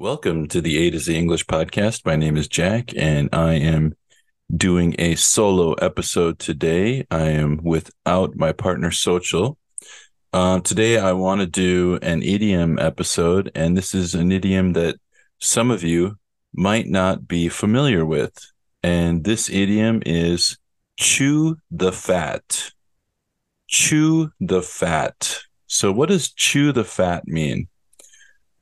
Welcome to the A to Z English podcast. My name is Jack, and I am doing a solo episode today. I am without my partner, Sohail. Uh, today, I want to do an idiom episode, and this is an idiom that some of you might not be familiar with. And this idiom is chew the fat. Chew the fat. So, what does chew the fat mean?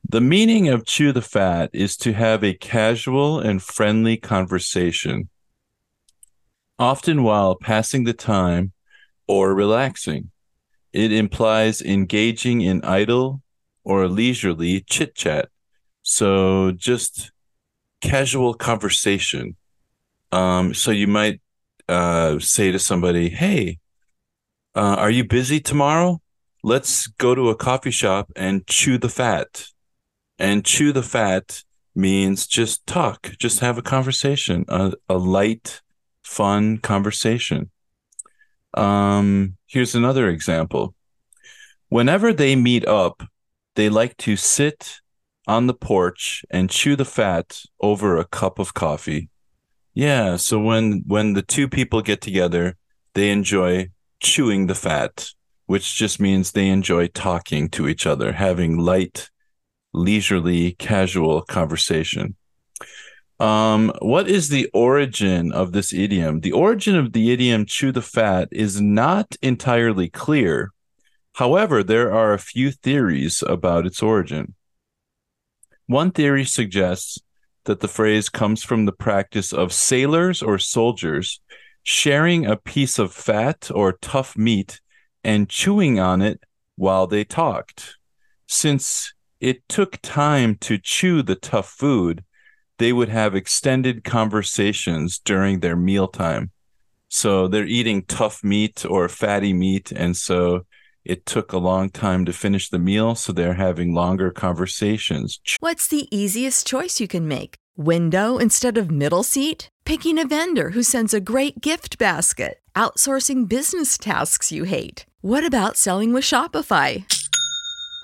The meaning of chew the fat is to have a casual and friendly conversation, often while passing the time or relaxing. It implies engaging in idle or leisurely chit chat. So just casual conversation. Um, so you might uh, say to somebody, Hey, uh, are you busy tomorrow? Let's go to a coffee shop and chew the fat and chew the fat means just talk, just have a conversation, a, a light, fun conversation. Um, here's another example. Whenever they meet up, they like to sit on the porch and chew the fat over a cup of coffee. Yeah, so when when the two people get together, they enjoy chewing the fat, which just means they enjoy talking to each other, having light leisurely, casual conversation. Um, what is the origin of this idiom? The origin of the idiom chew the fat is not entirely clear. However, there are a few theories about its origin. One theory suggests that the phrase comes from the practice of sailors or soldiers sharing a piece of fat or tough meat and chewing on it while they talked. Since it took time to chew the tough food, they would have extended conversations during their mealtime. So they're eating tough meat or fatty meat. And so it took a long time to finish the meal. So they're having longer conversations. What's the easiest choice you can make? Window instead of middle seat? Picking a vendor who sends a great gift basket? Outsourcing business tasks you hate? What about selling with Shopify?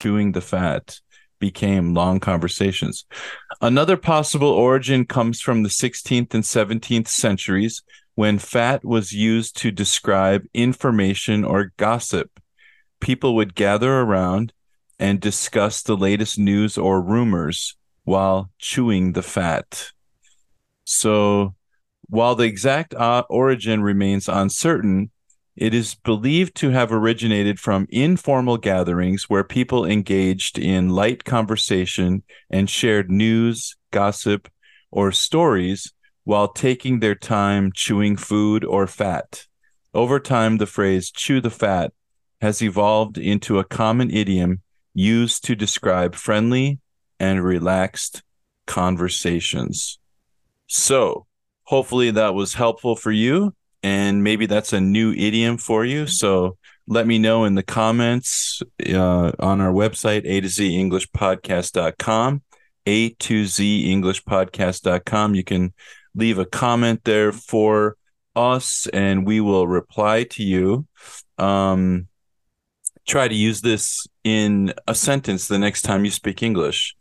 chewing the fat became long conversations. Another possible origin comes from the 16th and 17th centuries when fat was used to describe information or gossip. People would gather around and discuss the latest news or rumors while chewing the fat. So, while the exact uh, origin remains uncertain, it is believed to have originated from informal gatherings where people engaged in light conversation and shared news, gossip, or stories while taking their time chewing food or fat. Over time, the phrase chew the fat has evolved into a common idiom used to describe friendly and relaxed conversations. So, hopefully, that was helpful for you and maybe that's a new idiom for you. So let me know in the comments uh, on our website, A to Z English Podcast.com, A to Z English Podcast.com. You can leave a comment there for us and we will reply to you. Um, try to use this in a sentence the next time you speak English.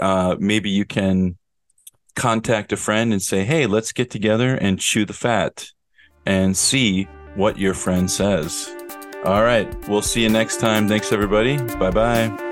Uh, maybe you can contact a friend and say, Hey, let's get together and chew the fat and see what your friend says. All right. We'll see you next time. Thanks, everybody. Bye bye.